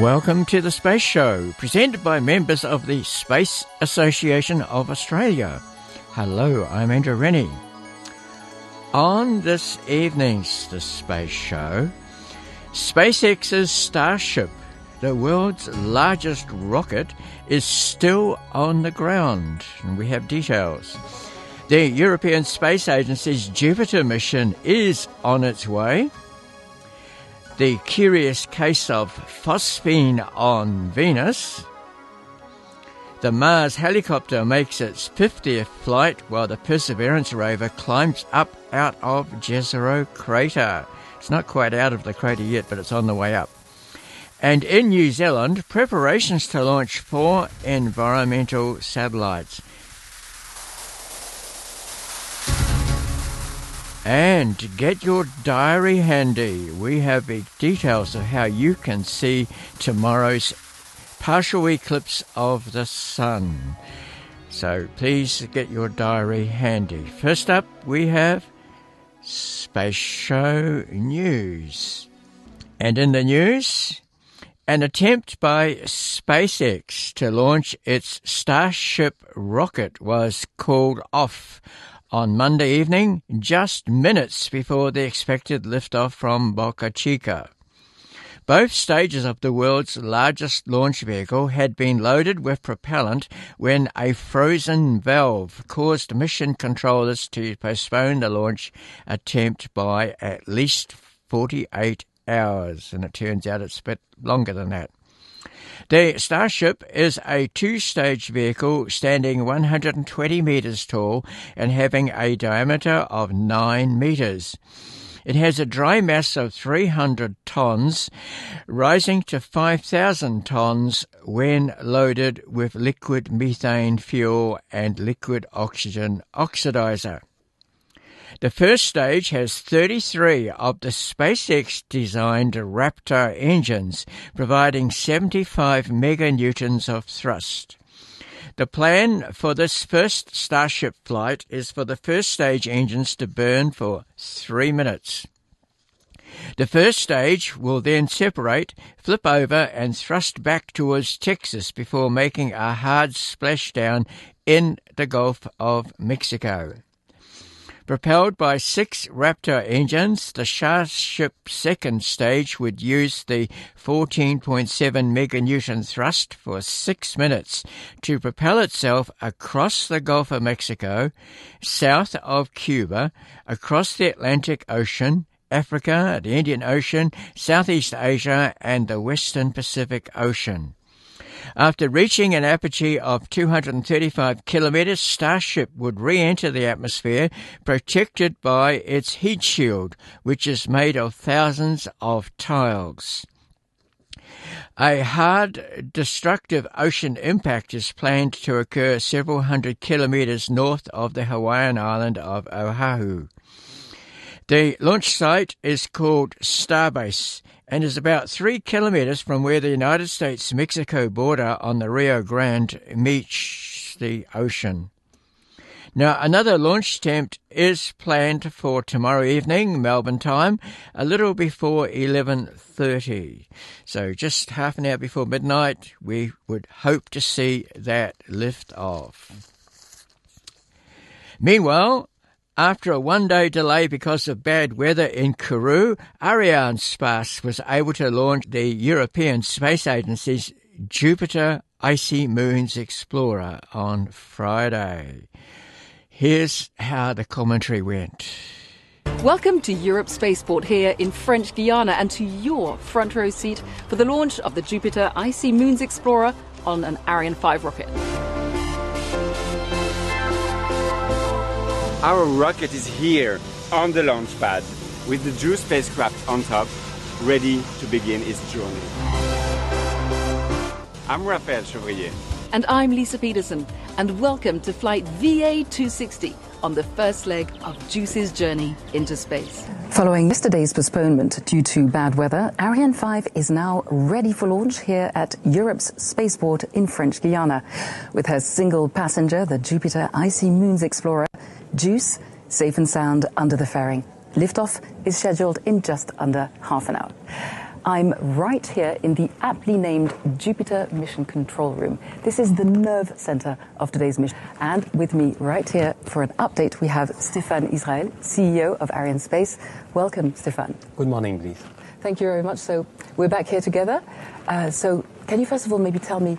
Welcome to the Space Show, presented by members of the Space Association of Australia. Hello, I'm Andrew Rennie. On this evening's The Space Show, SpaceX's Starship, the world's largest rocket, is still on the ground, and we have details. The European Space Agency's Jupiter mission is on its way the curious case of phosphine on Venus. The Mars helicopter makes its 50th flight while the Perseverance rover climbs up out of Jezero crater. It's not quite out of the crater yet, but it's on the way up. And in New Zealand, preparations to launch four environmental satellites. And get your diary handy. We have details of how you can see tomorrow's partial eclipse of the sun. So please get your diary handy. First up, we have Space Show News. And in the news, an attempt by SpaceX to launch its Starship rocket was called off on Monday evening, just minutes before the expected liftoff from Boca Chica. Both stages of the world's largest launch vehicle had been loaded with propellant when a frozen valve caused mission controllers to postpone the launch attempt by at least 48 hours. And it turns out it's a bit longer than that. The Starship is a two stage vehicle standing 120 metres tall and having a diameter of 9 metres. It has a dry mass of 300 tons, rising to 5,000 tons when loaded with liquid methane fuel and liquid oxygen oxidizer. The first stage has 33 of the SpaceX designed Raptor engines, providing 75 meganewtons of thrust. The plan for this first Starship flight is for the first stage engines to burn for three minutes. The first stage will then separate, flip over, and thrust back towards Texas before making a hard splashdown in the Gulf of Mexico. Propelled by six Raptor engines, the Starship second stage would use the 14.7 meganewton thrust for six minutes to propel itself across the Gulf of Mexico, south of Cuba, across the Atlantic Ocean, Africa, the Indian Ocean, Southeast Asia, and the Western Pacific Ocean. After reaching an apogee of 235 kilometers, Starship would re-enter the atmosphere protected by its heat shield, which is made of thousands of tiles. A hard, destructive ocean impact is planned to occur several hundred kilometers north of the Hawaiian island of Oahu. The launch site is called Starbase and is about three kilometers from where the United States Mexico border on the Rio Grande meets the ocean. Now, another launch attempt is planned for tomorrow evening, Melbourne time, a little before 11.30. So just half an hour before midnight, we would hope to see that lift off. Meanwhile, after a one day delay because of bad weather in Kourou, Arianespace was able to launch the European Space Agency's Jupiter Icy Moons Explorer on Friday. Here's how the commentary went. Welcome to Europe Spaceport here in French Guiana and to your front row seat for the launch of the Jupiter Icy Moons Explorer on an Ariane 5 rocket. Our rocket is here on the launch pad with the Drew spacecraft on top, ready to begin its journey. I'm Raphael Chevrier. And I'm Lisa Peterson, and welcome to flight VA 260 on the first leg of JUICE's journey into space. Following yesterday's postponement due to bad weather, Ariane 5 is now ready for launch here at Europe's spaceport in French Guiana. With her single passenger, the Jupiter Icy Moons Explorer, JUICE, safe and sound under the fairing. Liftoff is scheduled in just under half an hour. I'm right here in the aptly named Jupiter Mission Control Room. This is the nerve center of today's mission. And with me right here for an update, we have Stéphane Israël, CEO of Arianespace. Welcome, Stéphane. Good morning, please. Thank you very much. So we're back here together. Uh, so can you first of all maybe tell me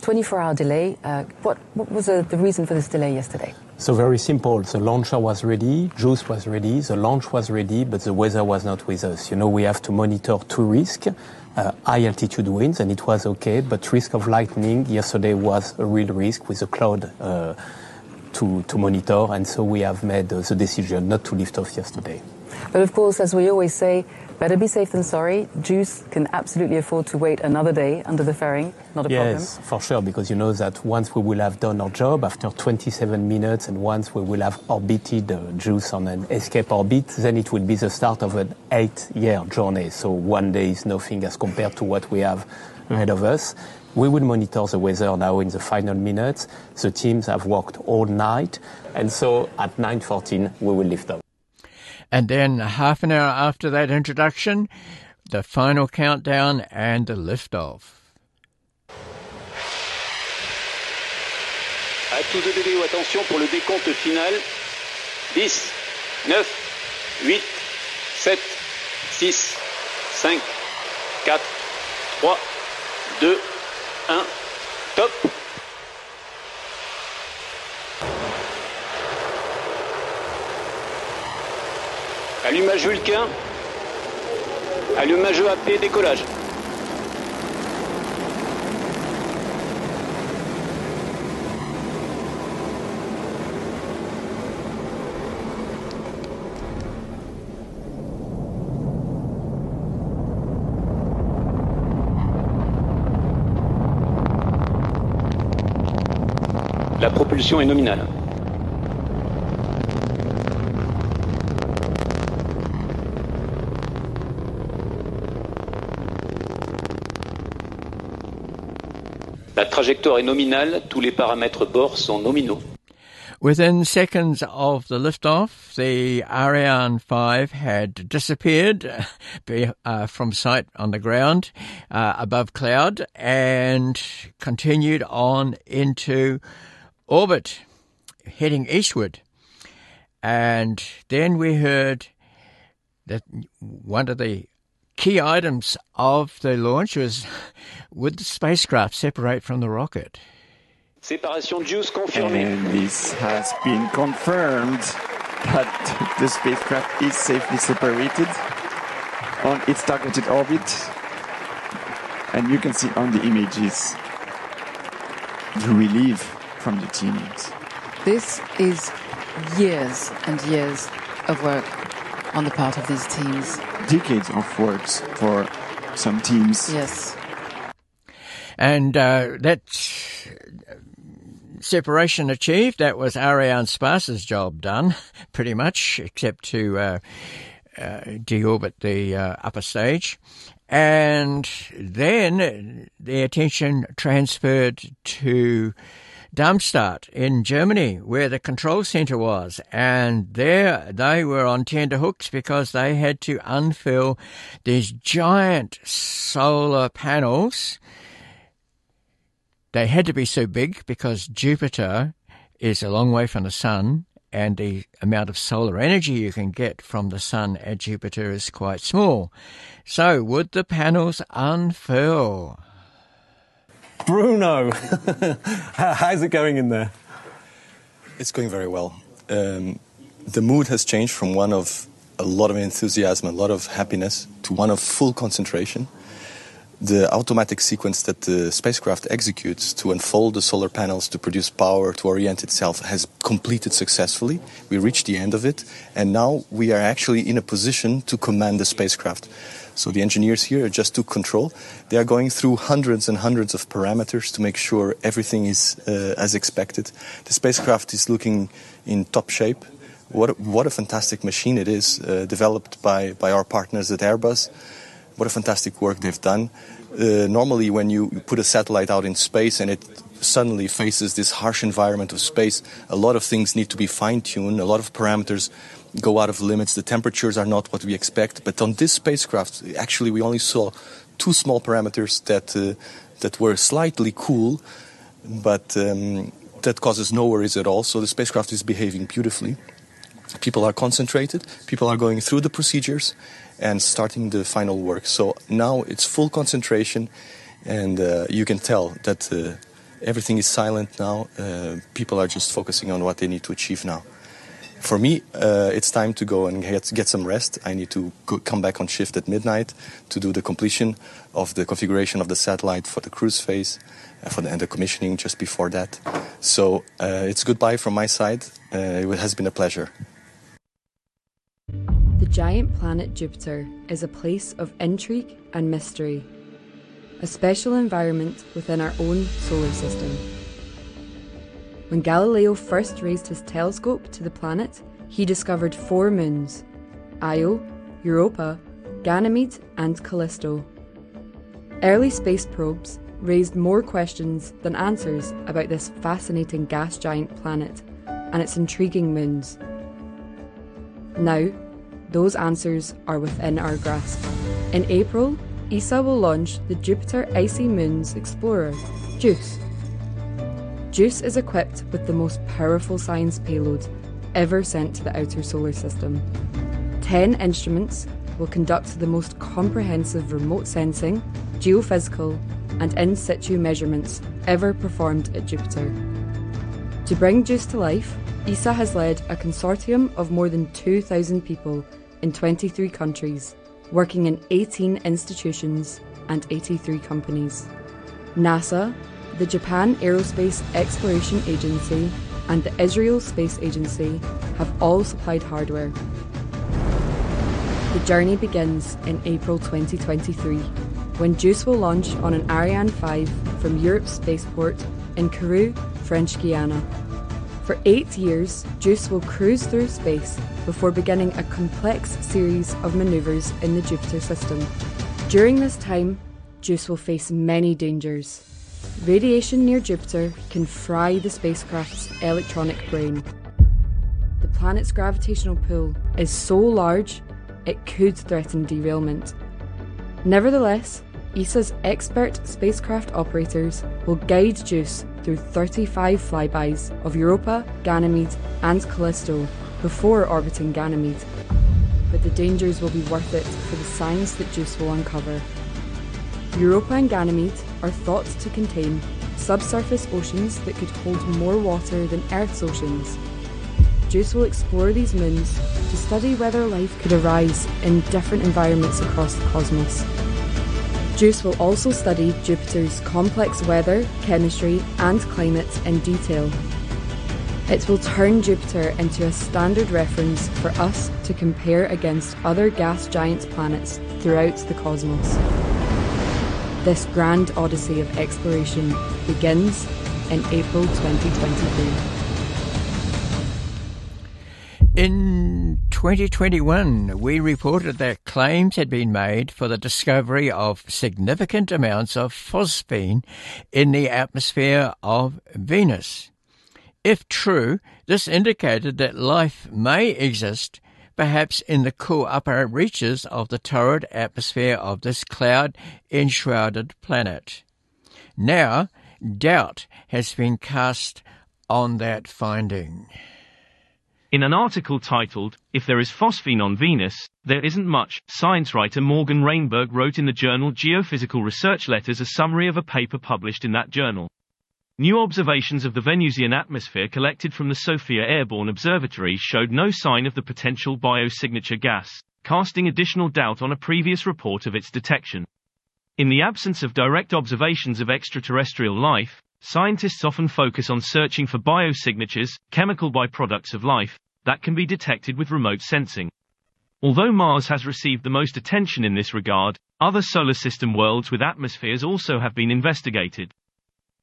24 hour delay. Uh, what, what, was uh, the reason for this delay yesterday? So very simple. The launcher was ready, JUICE was ready, the launch was ready, but the weather was not with us. You know, we have to monitor two risks. Uh, high altitude winds, and it was okay, but risk of lightning yesterday was a real risk with the cloud uh, to, to monitor, and so we have made uh, the decision not to lift off yesterday. But of course, as we always say, Better be safe than sorry. JUICE can absolutely afford to wait another day under the fairing. Not a yes, problem. Yes, for sure, because you know that once we will have done our job after 27 minutes and once we will have orbited JUICE on an escape orbit, then it will be the start of an eight year journey. So one day is nothing as compared to what we have ahead of us. We will monitor the weather now in the final minutes. The teams have worked all night, and so at 9.14 we will lift off. And then half an hour after that introduction, the final countdown and the liftoff. Tous deux DDO, attention pour le décompte final. 10, 9, 8, 7, 6, 5, 4, 3, 2, 1, Allumage Vulcain. Allumage EAP, décollage. La propulsion est nominale. Trajectoire est nominale, tous les paramètres bord sont nominaux. Within seconds of the liftoff, the Ariane 5 had disappeared uh, from sight on the ground uh, above cloud and continued on into orbit, heading eastward. And then we heard that one of the key items of the launch was would the spacecraft separate from the rocket? Separation JUICE confirmée. And this has been confirmed that the spacecraft is safely separated on its targeted orbit. And you can see on the images the relief from the teams. This is years and years of work on the part of these teams. Decades of works for some teams. Yes. And uh, that separation achieved, that was Arianespace's job done, pretty much, except to uh, uh, deorbit the uh, upper stage. And then the attention transferred to Darmstadt in Germany, where the control center was. And there they were on tender hooks because they had to unfill these giant solar panels. They had to be so big because Jupiter is a long way from the sun and the amount of solar energy you can get from the sun at Jupiter is quite small. So would the panels unfurl? Bruno, how's it going in there? It's going very well. Um, the mood has changed from one of a lot of enthusiasm, a lot of happiness, to one of full concentration. The automatic sequence that the spacecraft executes to unfold the solar panels to produce power to orient itself has completed successfully. We reached the end of it, and now we are actually in a position to command the spacecraft. So the engineers here just took control. They are going through hundreds and hundreds of parameters to make sure everything is uh, as expected. The spacecraft is looking in top shape. What a, what a fantastic machine it is, uh, developed by, by our partners at Airbus. What a fantastic work they've done. Uh, normally, when you, you put a satellite out in space and it suddenly faces this harsh environment of space, a lot of things need to be fine tuned, a lot of parameters go out of limits. The temperatures are not what we expect. But on this spacecraft, actually, we only saw two small parameters that uh, that were slightly cool, but um, that causes no worries at all. So the spacecraft is behaving beautifully. People are concentrated. People are going through the procedures and starting the final work. So now it's full concentration, and uh, you can tell that uh, everything is silent now. Uh, people are just focusing on what they need to achieve now. For me, uh, it's time to go and get, get some rest. I need to go, come back on shift at midnight to do the completion of the configuration of the satellite for the cruise phase uh, for the, and the commissioning just before that. So uh, it's goodbye from my side. it has been a pleasure. The giant planet Jupiter is a place of intrigue and mystery, a special environment within our own solar system. When Galileo first raised his telescope to the planet, he discovered four moons Io, Europa, Ganymede, and Callisto. Early space probes raised more questions than answers about this fascinating gas giant planet and its intriguing moons. Now, those answers are within our grasp. In April, ESA will launch the Jupiter Icy Moons Explorer, JUICE. JUICE is equipped with the most powerful science payload ever sent to the outer solar system. Ten instruments will conduct the most comprehensive remote sensing, geophysical, and in situ measurements ever performed at Jupiter. To bring JUICE to life, ESA has led a consortium of more than 2,000 people in 23 countries, working in 18 institutions and 83 companies. NASA, the Japan Aerospace Exploration Agency, and the Israel Space Agency have all supplied hardware. The journey begins in April 2023 when JUICE will launch on an Ariane 5 from Europe's spaceport in Kourou, French Guiana. For eight years, JUICE will cruise through space before beginning a complex series of manoeuvres in the Jupiter system. During this time, JUICE will face many dangers. Radiation near Jupiter can fry the spacecraft's electronic brain. The planet's gravitational pull is so large it could threaten derailment. Nevertheless, ESA's expert spacecraft operators will guide JUICE through 35 flybys of Europa, Ganymede, and Callisto before orbiting Ganymede. But the dangers will be worth it for the science that JUICE will uncover. Europa and Ganymede are thought to contain subsurface oceans that could hold more water than Earth's oceans. JUICE will explore these moons to study whether life could arise in different environments across the cosmos. JUICE will also study Jupiter's complex weather, chemistry, and climate in detail. It will turn Jupiter into a standard reference for us to compare against other gas giant planets throughout the cosmos. This grand odyssey of exploration begins in April 2023. In 2021, we reported that claims had been made for the discovery of significant amounts of phosphine in the atmosphere of Venus. If true, this indicated that life may exist perhaps in the cool upper reaches of the torrid atmosphere of this cloud enshrouded planet. Now, doubt has been cast on that finding. In an article titled, If There Is Phosphine on Venus, There Isn't Much, science writer Morgan Rehnberg wrote in the journal Geophysical Research Letters a summary of a paper published in that journal. New observations of the Venusian atmosphere collected from the Sofia Airborne Observatory showed no sign of the potential biosignature gas, casting additional doubt on a previous report of its detection. In the absence of direct observations of extraterrestrial life, Scientists often focus on searching for biosignatures, chemical byproducts of life, that can be detected with remote sensing. Although Mars has received the most attention in this regard, other solar system worlds with atmospheres also have been investigated.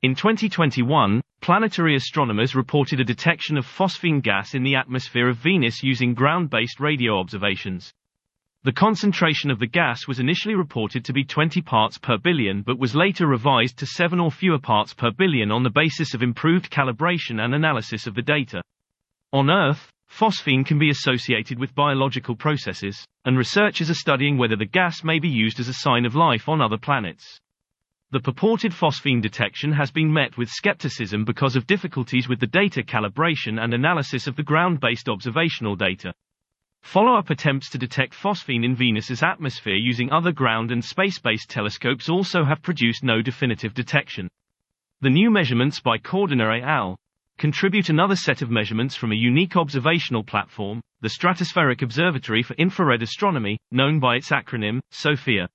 In 2021, planetary astronomers reported a detection of phosphine gas in the atmosphere of Venus using ground-based radio observations. The concentration of the gas was initially reported to be 20 parts per billion but was later revised to 7 or fewer parts per billion on the basis of improved calibration and analysis of the data. On Earth, phosphine can be associated with biological processes, and researchers are studying whether the gas may be used as a sign of life on other planets. The purported phosphine detection has been met with skepticism because of difficulties with the data calibration and analysis of the ground-based observational data. Follow-up attempts to detect phosphine in Venus's atmosphere using other ground and space-based telescopes also have produced no definitive detection. The new measurements by Cordiner et al. contribute another set of measurements from a unique observational platform, the Stratospheric Observatory for Infrared Astronomy, known by its acronym, SOFIA.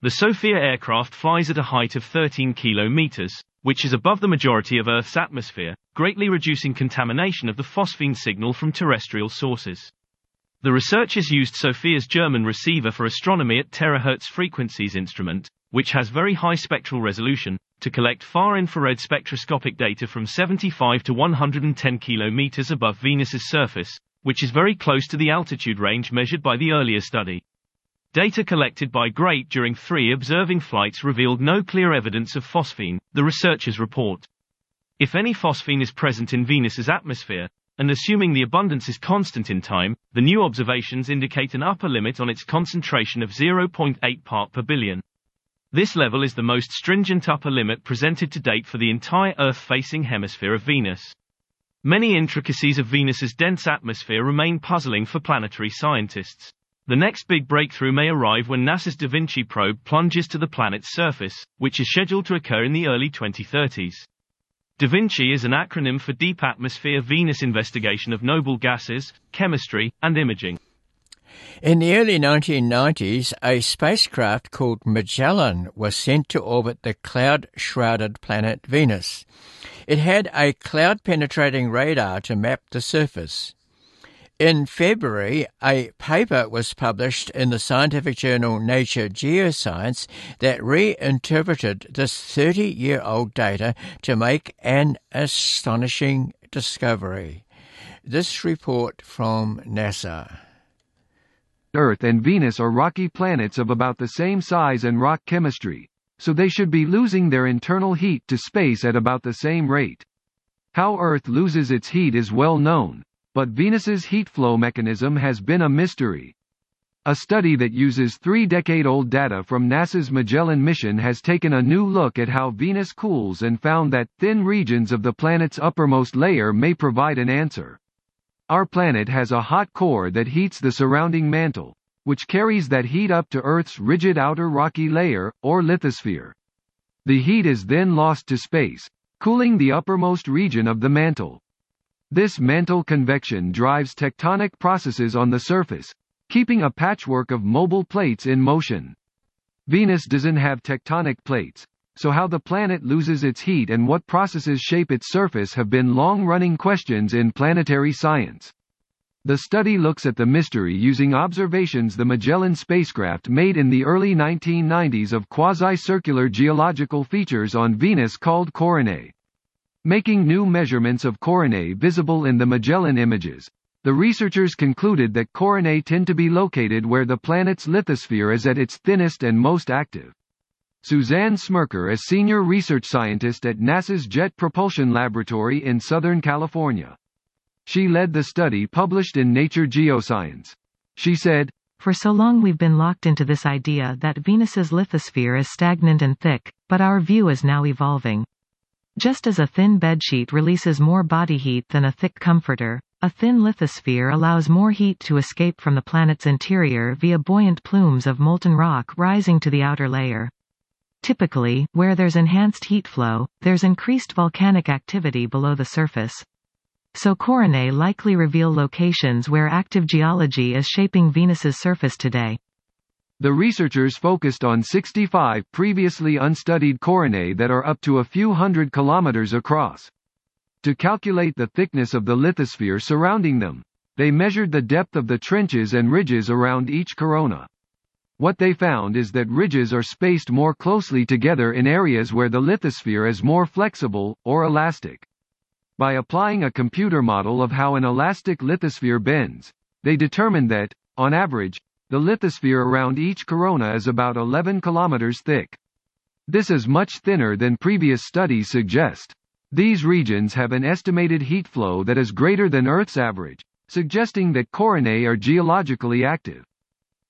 The SOFIA aircraft flies at a height of 13 kilometers, which is above the majority of Earth's atmosphere, greatly reducing contamination of the phosphine signal from terrestrial sources. The researchers used SOFIA's German receiver for astronomy at terahertz frequencies instrument, which has very high spectral resolution, to collect far infrared spectroscopic data from 75 to 110 kilometers above Venus's surface, which is very close to the altitude range measured by the earlier study. Data collected by GREAT during three observing flights revealed no clear evidence of phosphine, the researchers report. If any phosphine is present in Venus's atmosphere, and assuming the abundance is constant in time, the new observations indicate an upper limit on its concentration of 0.8 part per billion. This level is the most stringent upper limit presented to date for the entire Earth-facing hemisphere of Venus. Many intricacies of Venus's dense atmosphere remain puzzling for planetary scientists. The next big breakthrough may arrive when NASA's Da Vinci probe plunges to the planet's surface, which is scheduled to occur in the early 2030s. Da Vinci is an acronym for Deep Atmosphere Venus Investigation of Noble Gases, Chemistry, and Imaging. In the early 1990s, a spacecraft called Magellan was sent to orbit the cloud shrouded planet Venus. It had a cloud penetrating radar to map the surface. In February, a paper was published in the scientific journal Nature Geoscience that reinterpreted this 30 year old data to make an astonishing discovery. This report from NASA. Earth and Venus are rocky planets of about the same size and rock chemistry, so they should be losing their internal heat to space at about the same rate. How Earth loses its heat is well known, but Venus's heat flow mechanism has been a mystery. A study that uses three-decade-old data from NASA's Magellan mission has taken a new look at how Venus cools and found that thin regions of the planet's uppermost layer may provide an answer. Our planet has a hot core that heats the surrounding mantle, which carries that heat up to Earth's rigid outer rocky layer, or lithosphere. The heat is then lost to space, cooling the uppermost region of the mantle. This mantle convection drives tectonic processes on the surface, keeping a patchwork of mobile plates in motion. Venus doesn't have tectonic plates, so how the planet loses its heat and what processes shape its surface have been long-running questions in planetary science. The study looks at the mystery using observations the Magellan spacecraft made in the early 1990s of quasi-circular geological features on Venus called coronae. Making new measurements of coronae visible in the Magellan images, the researchers concluded that coronae tend to be located where the planet's lithosphere is at its thinnest and most active. Suzanne Smrekar is senior research scientist at NASA's Jet Propulsion Laboratory in Southern California. She led the study published in Nature Geoscience. She said, For so long we've been locked into this idea that Venus's lithosphere is stagnant and thick, but our view is now evolving. Just as a thin bedsheet releases more body heat than a thick comforter, a thin lithosphere allows more heat to escape from the planet's interior via buoyant plumes of molten rock rising to the outer layer. Typically, where there's enhanced heat flow, there's increased volcanic activity below the surface. So coronae likely reveal locations where active geology is shaping Venus's surface today. The researchers focused on 65 previously unstudied coronae that are up to a few hundred kilometers across. To calculate the thickness of the lithosphere surrounding them, they measured the depth of the trenches and ridges around each corona. What they found is that ridges are spaced more closely together in areas where the lithosphere is more flexible, or elastic. By applying a computer model of how an elastic lithosphere bends, they determined that, on average, the lithosphere around each corona is about 11 kilometers thick. This is much thinner than previous studies suggest. These regions have an estimated heat flow that is greater than Earth's average, suggesting that coronae are geologically active.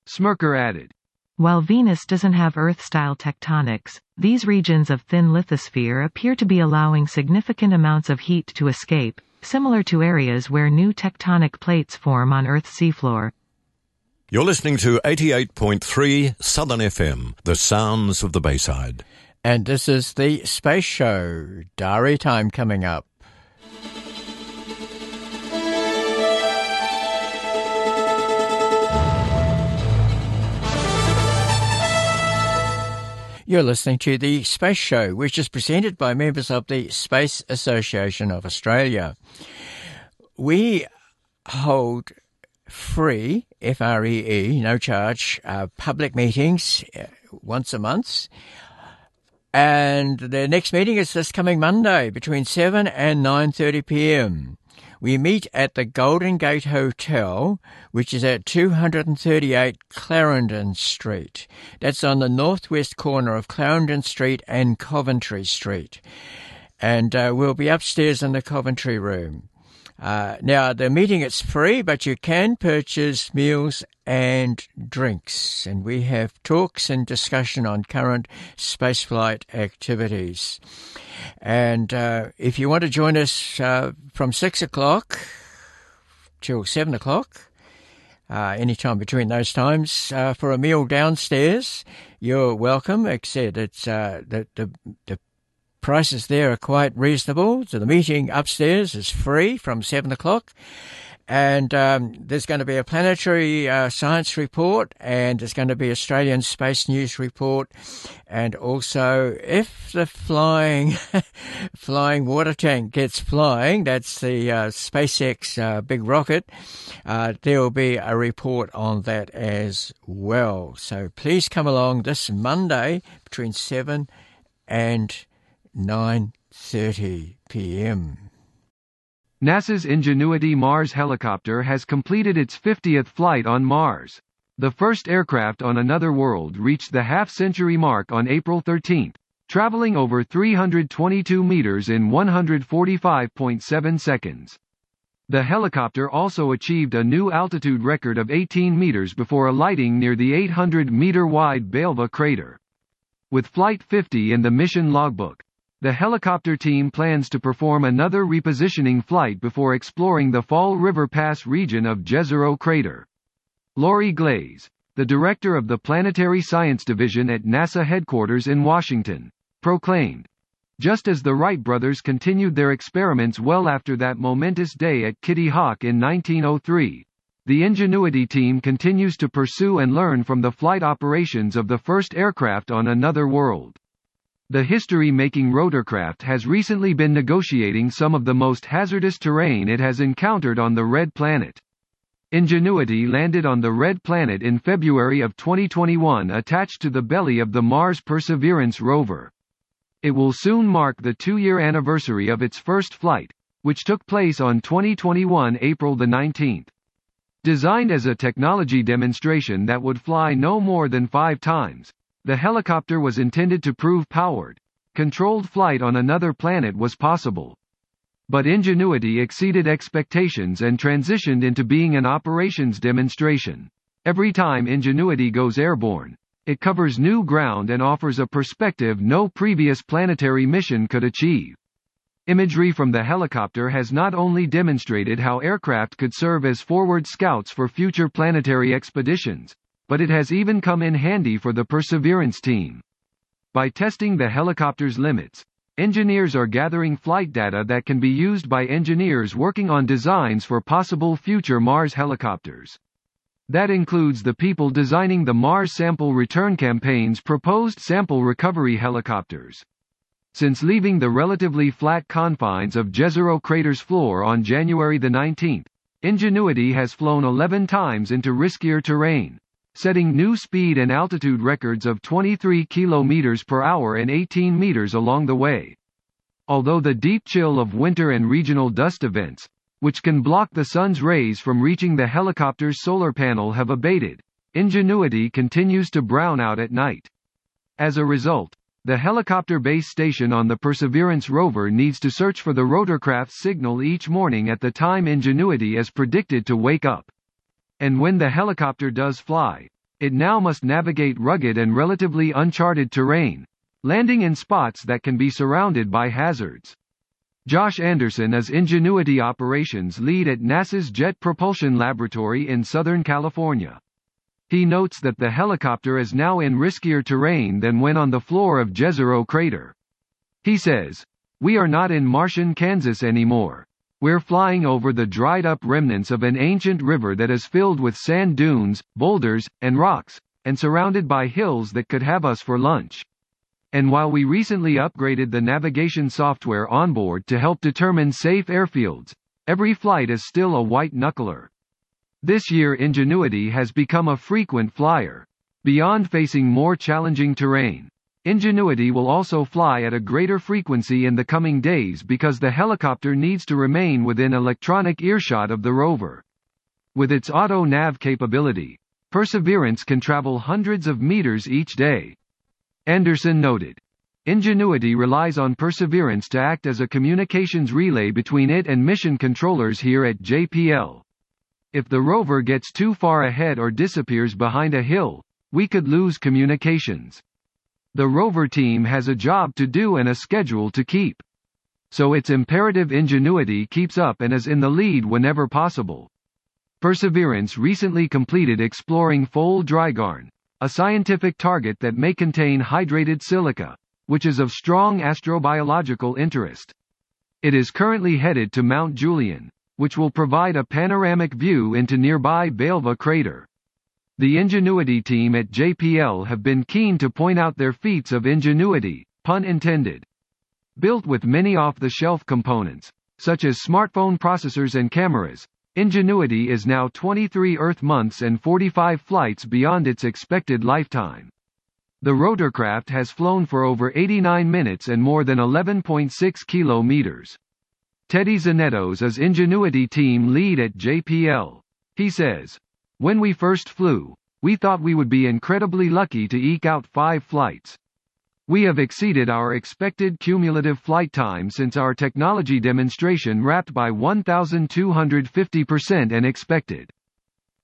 Smrekar added, While Venus doesn't have Earth-style tectonics, these regions of thin lithosphere appear to be allowing significant amounts of heat to escape, similar to areas where new tectonic plates form on Earth's seafloor. You're listening to 88.3 Southern FM, the sounds of the Bayside. And this is the Space Show. Diary time coming up. You're listening to the Space Show, which is presented by members of the Space Association of Australia. We hold free, F R E E, no charge, uh, public meetings uh, once a month. And the next meeting is this coming Monday between 7 and 9:30 p.m. We meet at the Golden Gate Hotel, which is at 238 Clarendon Street. That's on the northwest corner of Clarendon Street and Coventry Street. And uh, we'll be upstairs in the Coventry room. Uh, now, the meeting is free, but you can purchase meals and drinks. And we have talks and discussion on current spaceflight activities. And uh, if you want to join us uh, from 6 o'clock till 7 o'clock, uh, anytime between those times, uh, for a meal downstairs, you're welcome. Except it's uh, the, the, the prices there are quite reasonable. So the meeting upstairs is free from 7 o'clock. And um, there's going to be a planetary uh, science report, and there's going to be Australian space news report, and also if the flying flying water tank gets flying, that's the uh, SpaceX uh, big rocket. Uh, there will be a report on that as well. So please come along this Monday between seven and nine thirty p.m. NASA's Ingenuity Mars helicopter has completed its 50th flight on Mars. The first aircraft on another world reached the half-century mark on April 13, traveling over 322 meters in 145.7 seconds. The helicopter also achieved a new altitude record of 18 meters before alighting near the 800-meter-wide Belva crater. With Flight 50 in the mission logbook, the helicopter team plans to perform another repositioning flight before exploring the Fall River Pass region of Jezero Crater. Laurie Glaze, the director of the Planetary Science Division at NASA headquarters in Washington, proclaimed, just as the Wright brothers continued their experiments well after that momentous day at Kitty Hawk in 1903, the Ingenuity team continues to pursue and learn from the flight operations of the first aircraft on another world. The history-making rotorcraft has recently been negotiating some of the most hazardous terrain it has encountered on the Red Planet. Ingenuity landed on the Red Planet in February of 2021 attached to the belly of the Mars Perseverance rover. It will soon mark the two-year anniversary of its first flight, which took place on 2021 April the 19th. Designed as a technology demonstration that would fly no more than five times, the helicopter was intended to prove powered. Controlled flight on another planet was possible. But Ingenuity exceeded expectations and transitioned into being an operations demonstration. Every time Ingenuity goes airborne, it covers new ground and offers a perspective no previous planetary mission could achieve. Imagery from the helicopter has not only demonstrated how aircraft could serve as forward scouts for future planetary expeditions, but it has even come in handy for the Perseverance team. By testing the helicopter's limits, engineers are gathering flight data that can be used by engineers working on designs for possible future Mars helicopters. That includes the people designing the Mars Sample Return Campaign's proposed sample recovery helicopters. Since leaving the relatively flat confines of Jezero crater's floor on January the 19th, Ingenuity has flown 11 times into riskier terrain, setting new speed and altitude records of 23 km per hour and 18 meters along the way. Although the deep chill of winter and regional dust events, which can block the sun's rays from reaching the helicopter's solar panel have abated, Ingenuity continues to brown out at night. As a result, The helicopter base station on the Perseverance rover needs to search for the rotorcraft signal each morning at the time Ingenuity is predicted to wake up. And when the helicopter does fly, it now must navigate rugged and relatively uncharted terrain, landing in spots that can be surrounded by hazards. Josh Anderson is Ingenuity Operations Lead at NASA's Jet Propulsion Laboratory in Southern California. He notes that the helicopter is now in riskier terrain than when on the floor of Jezero crater. He says, We are not in Martian Kansas anymore. We're flying over the dried up remnants of an ancient river that is filled with sand dunes, boulders, and rocks, and surrounded by hills that could have us for lunch. And while we recently upgraded the navigation software on board to help determine safe airfields, every flight is still a white knuckler. This year Ingenuity has become a frequent flyer. Beyond facing more challenging terrain, Ingenuity will also fly at a greater frequency in the coming days because the helicopter needs to remain within electronic earshot of the rover. With its auto-nav capability, Perseverance can travel hundreds of meters each day. Anderson noted. Ingenuity relies on Perseverance to act as a communications relay between it and mission controllers here at JPL. If the rover gets too far ahead or disappears behind a hill, we could lose communications. The rover team has a job to do and a schedule to keep. So its imperative ingenuity keeps up and is in the lead whenever possible. Perseverance recently completed exploring Foel Drygarn, a scientific target that may contain hydrated silica, which is of strong astrobiological interest. It is currently headed to Mount Julian, which will provide a panoramic view into nearby Belva crater. The Ingenuity team at JPL have been keen to point out their feats of ingenuity, pun intended. Built with many off-the-shelf components, such as smartphone processors and cameras, Ingenuity is now 23 Earth months and 45 flights beyond its expected lifetime. The rotorcraft has flown for over 89 minutes and more than 11.6 kilometers. Teddy Tzanetos is Ingenuity team lead at JPL. He says, When we first flew, we thought we would be incredibly lucky to eke out five flights. We have exceeded our expected cumulative flight time since our technology demonstration wrapped by 1,250% and expected.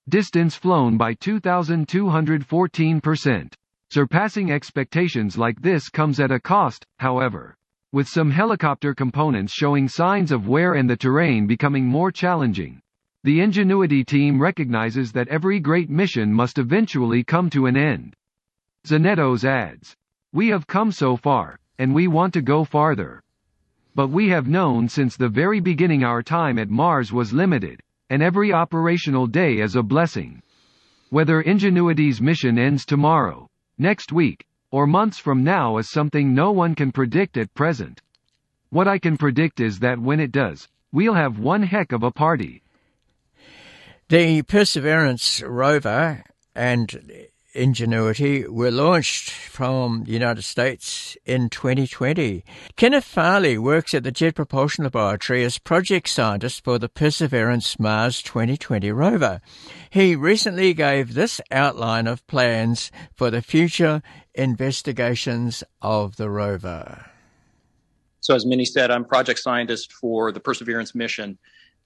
Distance flown by 2,214%. Surpassing expectations like this comes at a cost, however with some helicopter components showing signs of wear and the terrain becoming more challenging. The Ingenuity team recognizes that every great mission must eventually come to an end. Tzanetos adds, We have come so far, and we want to go farther. But we have known since the very beginning our time at Mars was limited, and every operational day is a blessing. Whether Ingenuity's mission ends tomorrow, next week, or months from now is something no one can predict at present. What I can predict is that when it does, we'll have one heck of a party. The Perseverance rover and Ingenuity were launched from the United States in 2020. Kenneth Farley works at the Jet Propulsion Laboratory as project scientist for the Perseverance Mars 2020 rover. He recently gave this outline of plans for the future investigations of the rover. So, as Minnie said, I'm project scientist for the Perseverance mission.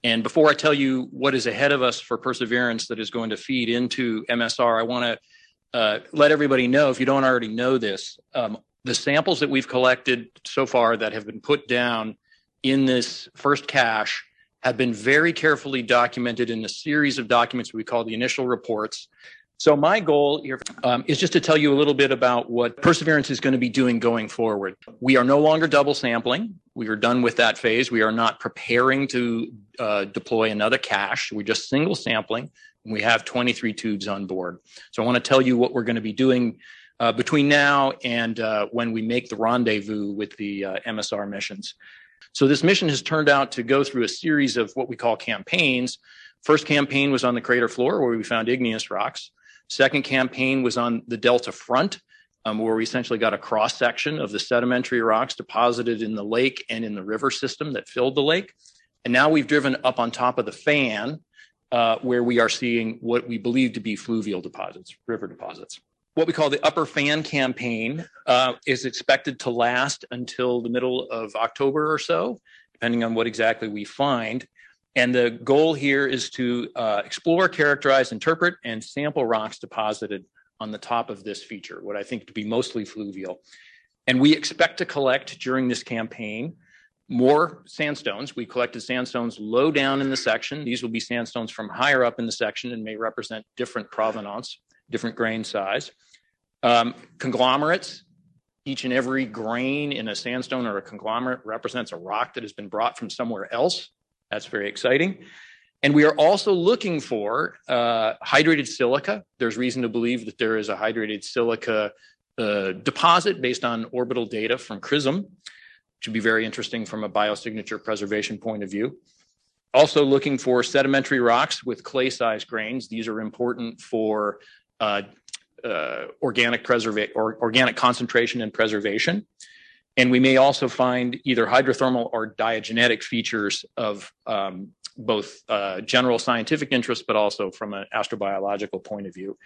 And before I tell you what is ahead of us for Perseverance that is going to feed into MSR, I want to uh, let everybody know, if you don't already know this, um, the samples that we've collected so far that have been put down in this first cache have been very carefully documented in a series of documents we call the initial reports. So my goal here um, is just to tell you a little bit about what Perseverance is going to be doing going forward. We are no longer double sampling. We are done with that phase. We are not preparing to uh, deploy another cache. We're just single sampling. We have 23 tubes on board. So I want to tell you what we're going to be doing uh, between now and uh, when we make the rendezvous with the uh, MSR missions. So this mission has turned out to go through a series of what we call campaigns. First campaign was on the crater floor where we found igneous rocks. Second campaign was on the delta front, um, where we essentially got a cross section of the sedimentary rocks deposited in the lake and in the river system that filled the lake. And now we've driven up on top of the fan uh, where we are seeing what we believe to be fluvial deposits, river deposits. what we call the upper fan campaign uh, is expected to last until the middle of October or so, depending on what exactly we find. And the goal here is to uh, explore, characterize, interpret, and sample rocks deposited on the top of this feature, what I think to be mostly fluvial. And we expect to collect during this campaign more sandstones. We collected sandstones low down in the section. These will be sandstones from higher up in the section and may represent different provenance, different grain size. Um, conglomerates, each and every grain in a sandstone or a conglomerate represents a rock that has been brought from somewhere else. That's very exciting. And we are also looking for uh, hydrated silica. There's reason to believe that there is a hydrated silica uh, deposit based on orbital data from CRISM, which would be very interesting from a biosignature preservation point of view. Also looking for sedimentary rocks with clay-sized grains. These are important for uh, uh, organic or organic concentration and preservation. And we may also find either hydrothermal or diagenetic features of um, both uh, general scientific interest, but also from an astrobiological point of view.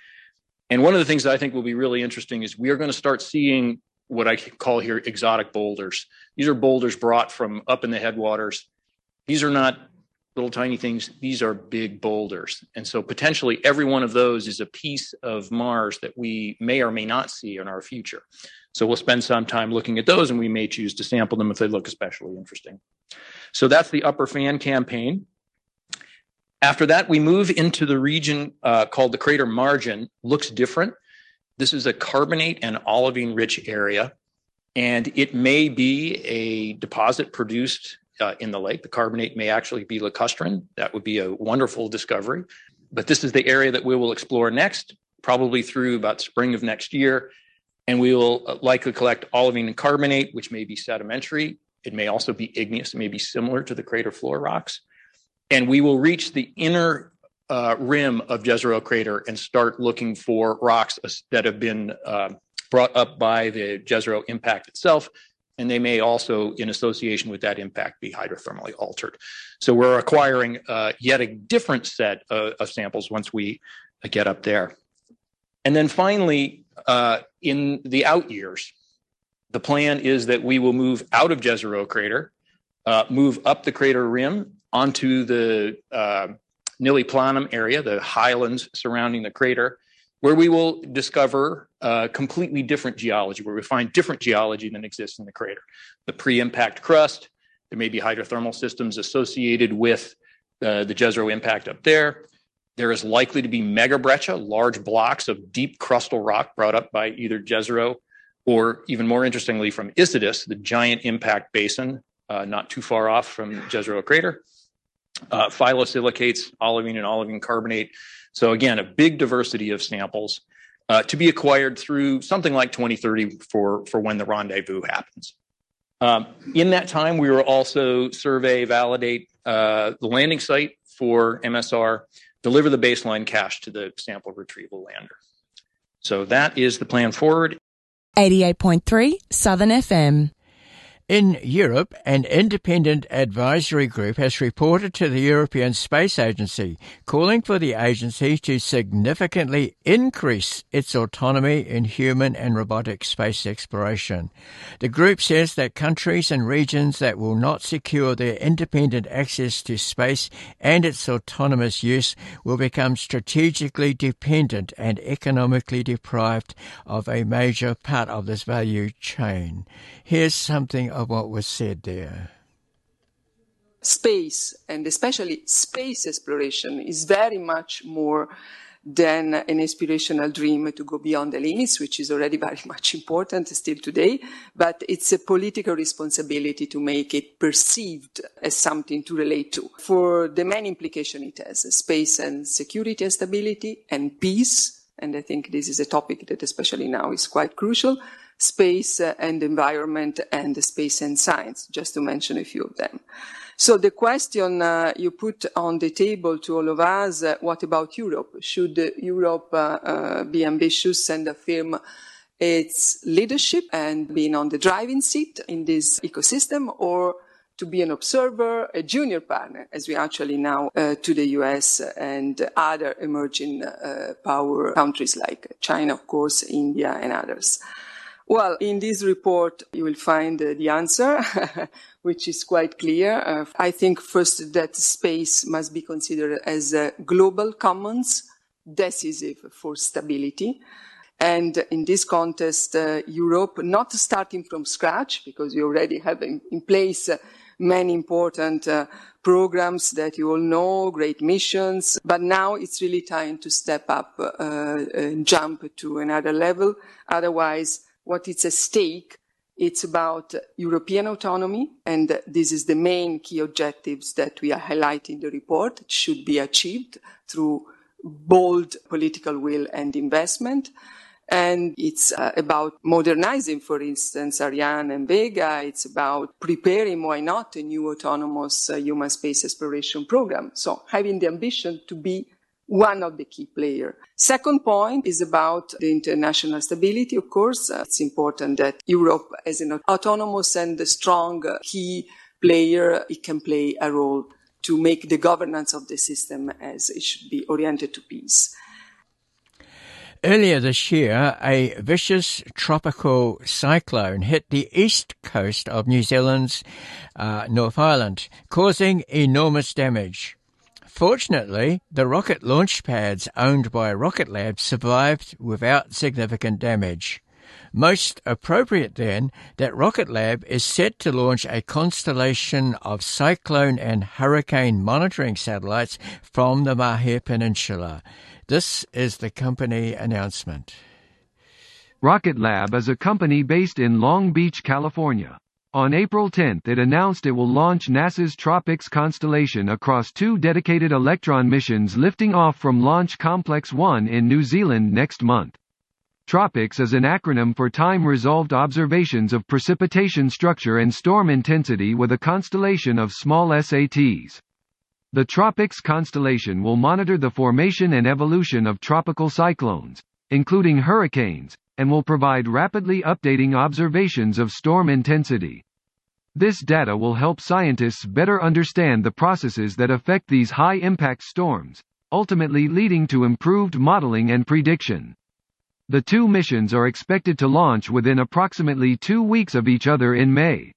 And one of the things that I think will be really interesting is we are going to start seeing what I call here exotic boulders. These are boulders brought from up in the headwaters. These are not little tiny things. These are big boulders. And so potentially every one of those is a piece of Mars that we may or may not see in our future. So we'll spend some time looking at those and we may choose to sample them if they look especially interesting. So that's the upper fan campaign. After that, we move into the region uh, called the crater margin. Looks different. This is a carbonate and olivine rich area, and it may be a deposit produced uh, in the lake. The carbonate may actually be lacustrine. That would be a wonderful discovery. But this is the area that we will explore next, probably through about spring of next year. And we will likely collect olivine and carbonate, which may be sedimentary. It may also be igneous. It may be similar to the crater floor rocks and we will reach the inner uh, rim of Jezero crater and start looking for rocks that have been uh, brought up by the Jezero impact itself. And they may also, in association with that impact, be hydrothermally altered. So we're acquiring uh, yet a different set of, of, samples once we get up there. And then finally, uh, in the out years, the plan is that we will move out of Jezero crater, uh, move up the crater rim, onto the uh, Nili Planum area, the highlands surrounding the crater, where we will discover uh, completely different geology, where we find different geology than exists in the crater. The pre impact crust, there may be hydrothermal systems associated with uh, the Jezero impact up there. There is likely to be megabreccia, large blocks of deep crustal rock brought up by either Jezero or, even more interestingly, from Isidis, the giant impact basin uh, not too far off from Jezero crater uh, phyllosilicates, olivine and olivine carbonate. So again, a big diversity of samples uh, to be acquired through something like 2030 for, for when the rendezvous happens. Um, in that time, we will also survey, validate uh, the landing site for MSR, deliver the baseline cache to the sample retrieval lander. So that is the plan forward. 88.3 Southern FM. In Europe, an independent advisory group has reported to the European Space Agency, calling for the agency to significantly increase its autonomy in human and robotic space exploration. The group says that countries and regions that will not secure their independent access to space and its autonomous use will become strategically dependent and economically deprived of a major part of this value chain. Here's something of what was said there. Space, and especially space exploration, is very much more than an inspirational dream to go beyond the limits, which is already very much important still today, but it's a political responsibility to make it perceived as something to relate to. For the main implication it has, space and security and stability and peace, and I think this is a topic that especially now is quite crucial, space and environment and space and science, just to mention a few of them. So the question uh, you put on the table to all of us, uh, what about Europe? Should Europe uh, uh be ambitious and affirm its leadership and being on the driving seat in this ecosystem or to be an observer, a junior partner, as we actually now uh, to the US and other emerging uh, power countries like China, of course, India, and others. Well, in this report, you will find uh, the answer, which is quite clear. Uh, I think first that space must be considered as a global commons, decisive for stability. And in this context, uh, Europe, not starting from scratch, because we already have in, in place uh, many important uh, programs that you all know, great missions, but now it's really time to step up uh, and jump to another level. Otherwise, what is at stake it's about European autonomy, and this is the main key objectives that we are highlighting in the report. It should be achieved through bold political will and investment. And it's uh, about modernizing, for instance, Ariane and Vega. It's about preparing, why not, a new autonomous uh, human space exploration program. So having the ambition to be one of the key players. Second point is about the international stability. Of course, uh, it's important that Europe, as an autonomous and strong uh, key player, it can play a role to make the governance of the system as it should be oriented to peace. Earlier this year, a vicious tropical cyclone hit the east coast of New Zealand's uh, North Island, causing enormous damage. Fortunately, the rocket launch pads owned by Rocket Lab survived without significant damage. Most appropriate then that Rocket Lab is set to launch a constellation of cyclone and hurricane monitoring satellites from the Mahia Peninsula. This is the company announcement. Rocket Lab is a company based in Long Beach, California. On April 10 it announced it will launch NASA's TROPICS constellation across two dedicated Electron missions lifting off from Launch Complex 1 in New Zealand next month. TROPICS is an acronym for Time-Resolved Observations of Precipitation Structure and Storm Intensity with a constellation of small SATs. The TROPICS constellation will monitor the formation and evolution of tropical cyclones, including hurricanes, and will provide rapidly updating observations of storm intensity. This data will help scientists better understand the processes that affect these high-impact storms, ultimately leading to improved modeling and prediction. The two missions are expected to launch within approximately two weeks of each other in May.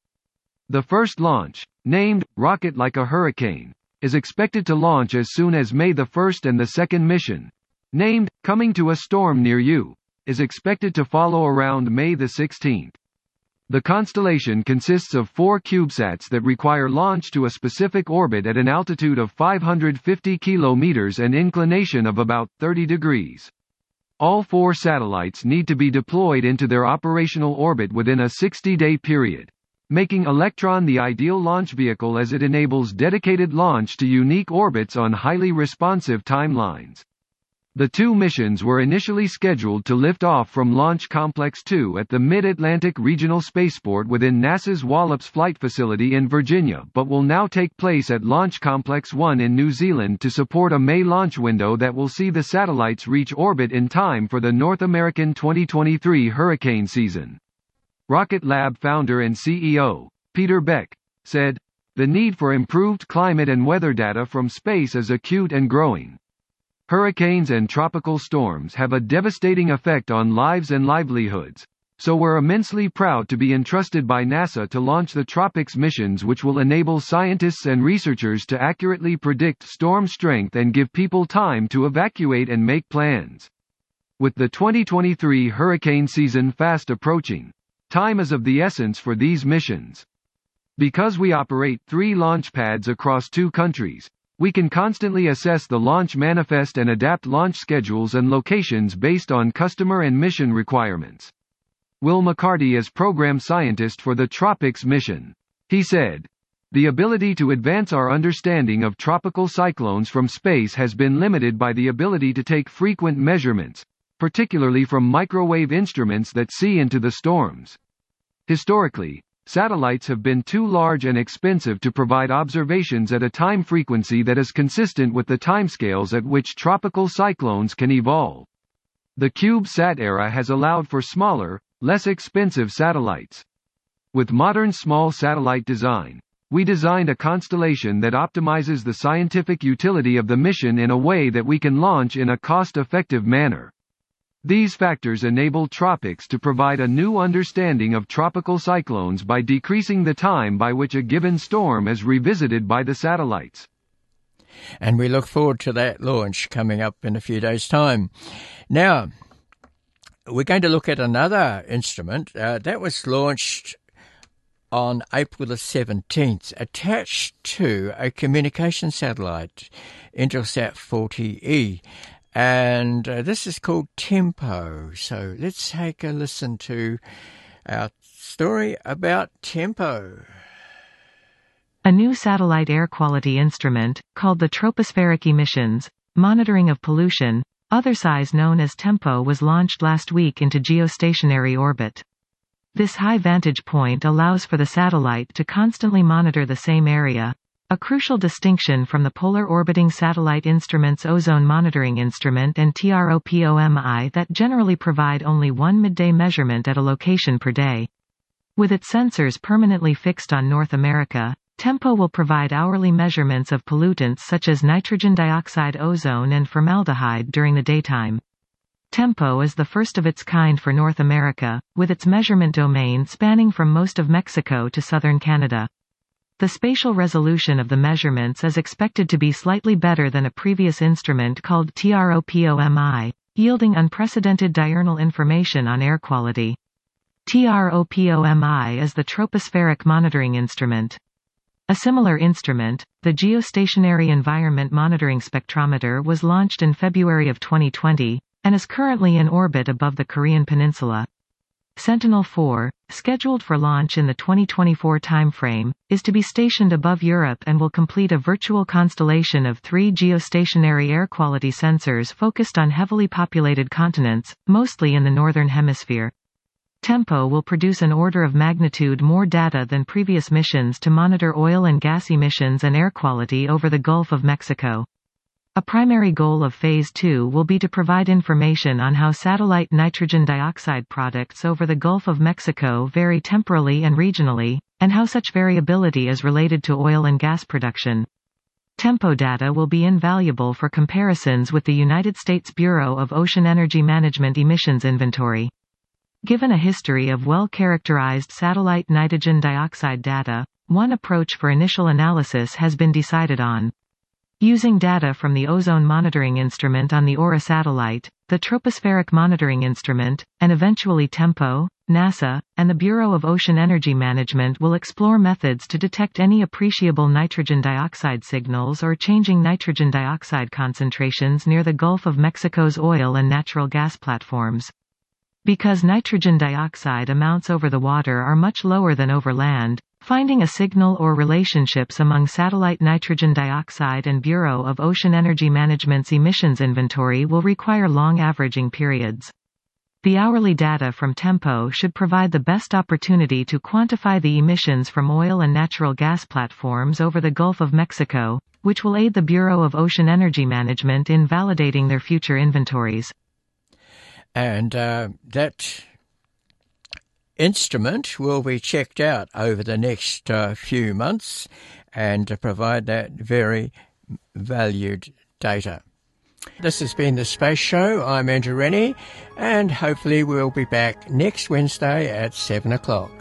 The first launch, named Rocket Like a Hurricane, is expected to launch as soon as May the 1st and the second mission, named Coming to a Storm Near You, is expected to follow around May the 16th. The constellation consists of four CubeSats that require launch to a specific orbit at an altitude of 550 kilometers and inclination of about 30 degrees. All four satellites need to be deployed into their operational orbit within a 60-day period, making Electron the ideal launch vehicle as it enables dedicated launch to unique orbits on highly responsive timelines. The two missions were initially scheduled to lift off from Launch Complex 2 at the Mid-Atlantic Regional Spaceport within NASA's Wallops Flight Facility in Virginia but will now take place at Launch Complex 1 in New Zealand to support a May launch window that will see the satellites reach orbit in time for the North American 2023 hurricane season. Rocket Lab founder and CEO, Peter Beck, said, The need for improved climate and weather data from space is acute and growing. Hurricanes and tropical storms have a devastating effect on lives and livelihoods, so we're immensely proud to be entrusted by NASA to launch the TROPICS missions which will enable scientists and researchers to accurately predict storm strength and give people time to evacuate and make plans. With the 2023 hurricane season fast approaching, time is of the essence for these missions. Because we operate three launch pads across two countries, we can constantly assess the launch manifest and adapt launch schedules and locations based on customer and mission requirements. Will McCarty is program scientist for the TROPICS mission. He said, the ability to advance our understanding of tropical cyclones from space has been limited by the ability to take frequent measurements, particularly from microwave instruments that see into the storms. Historically, Satellites have been too large and expensive to provide observations at a time frequency that is consistent with the timescales at which tropical cyclones can evolve. The CubeSat era has allowed for smaller, less expensive satellites. With modern small satellite design, we designed a constellation that optimizes the scientific utility of the mission in a way that we can launch in a cost-effective manner. These factors enable Tropics to provide a new understanding of tropical cyclones by decreasing the time by which a given storm is revisited by the satellites. And we look forward to that launch coming up in a few days' time. Now, we're going to look at another instrument uh, that was launched on April the 17th, attached to a communication satellite, Intelsat 40E. And uh, this is called Tempo. So let's take a listen to our story about Tempo. A new satellite air quality instrument, called the Tropospheric Emissions, Monitoring of Pollution, otherwise known as TEMPO was launched last week into geostationary orbit. This high vantage point allows for the satellite to constantly monitor the same area, a crucial distinction from the Polar Orbiting Satellite Instrument's Ozone Monitoring Instrument and TROPOMI that generally provide only one midday measurement at a location per day. With its sensors permanently fixed on North America, TEMPO will provide hourly measurements of pollutants such as nitrogen dioxide ozone and formaldehyde during the daytime. Tempo is the first of its kind for North America, with its measurement domain spanning from most of Mexico to southern Canada. The spatial resolution of the measurements is expected to be slightly better than a previous instrument called TROPOMI, yielding unprecedented diurnal information on air quality. TROPOMI is the tropospheric monitoring instrument. A similar instrument, the Geostationary Environment Monitoring Spectrometer was launched in February of 2020, and is currently in orbit above the Korean peninsula. Sentinel-4, scheduled for launch in the 2024 timeframe, is to be stationed above Europe and will complete a virtual constellation of three geostationary air quality sensors focused on heavily populated continents, mostly in the Northern Hemisphere. TEMPO will produce an order of magnitude more data than previous missions to monitor oil and gas emissions and air quality over the Gulf of Mexico. A primary goal of Phase 2 will be to provide information on how satellite nitrogen dioxide products over the Gulf of Mexico vary temporally and regionally, and how such variability is related to oil and gas production. Tempo data will be invaluable for comparisons with the United States Bureau of Ocean Energy Management emissions inventory. Given a history of well-characterized satellite nitrogen dioxide data, one approach for initial analysis has been decided on. Using data from the ozone monitoring instrument on the AURA satellite, the tropospheric monitoring instrument, and eventually TEMPO, NASA, and the Bureau of Ocean Energy Management will explore methods to detect any appreciable nitrogen dioxide signals or changing nitrogen dioxide concentrations near the Gulf of Mexico's oil and natural gas platforms. Because nitrogen dioxide amounts over the water are much lower than over land, Finding a signal or relationships among satellite nitrogen dioxide and Bureau of Ocean Energy Management's emissions inventory will require long averaging periods. The hourly data from TEMPO should provide the best opportunity to quantify the emissions from oil and natural gas platforms over the Gulf of Mexico, which will aid the Bureau of Ocean Energy Management in validating their future inventories. And uh, that instrument will be checked out over the next uh, few months and provide that very valued data. This has been the Space Show. I'm Andrew Rennie, and hopefully we'll be back next Wednesday at 7 o'clock.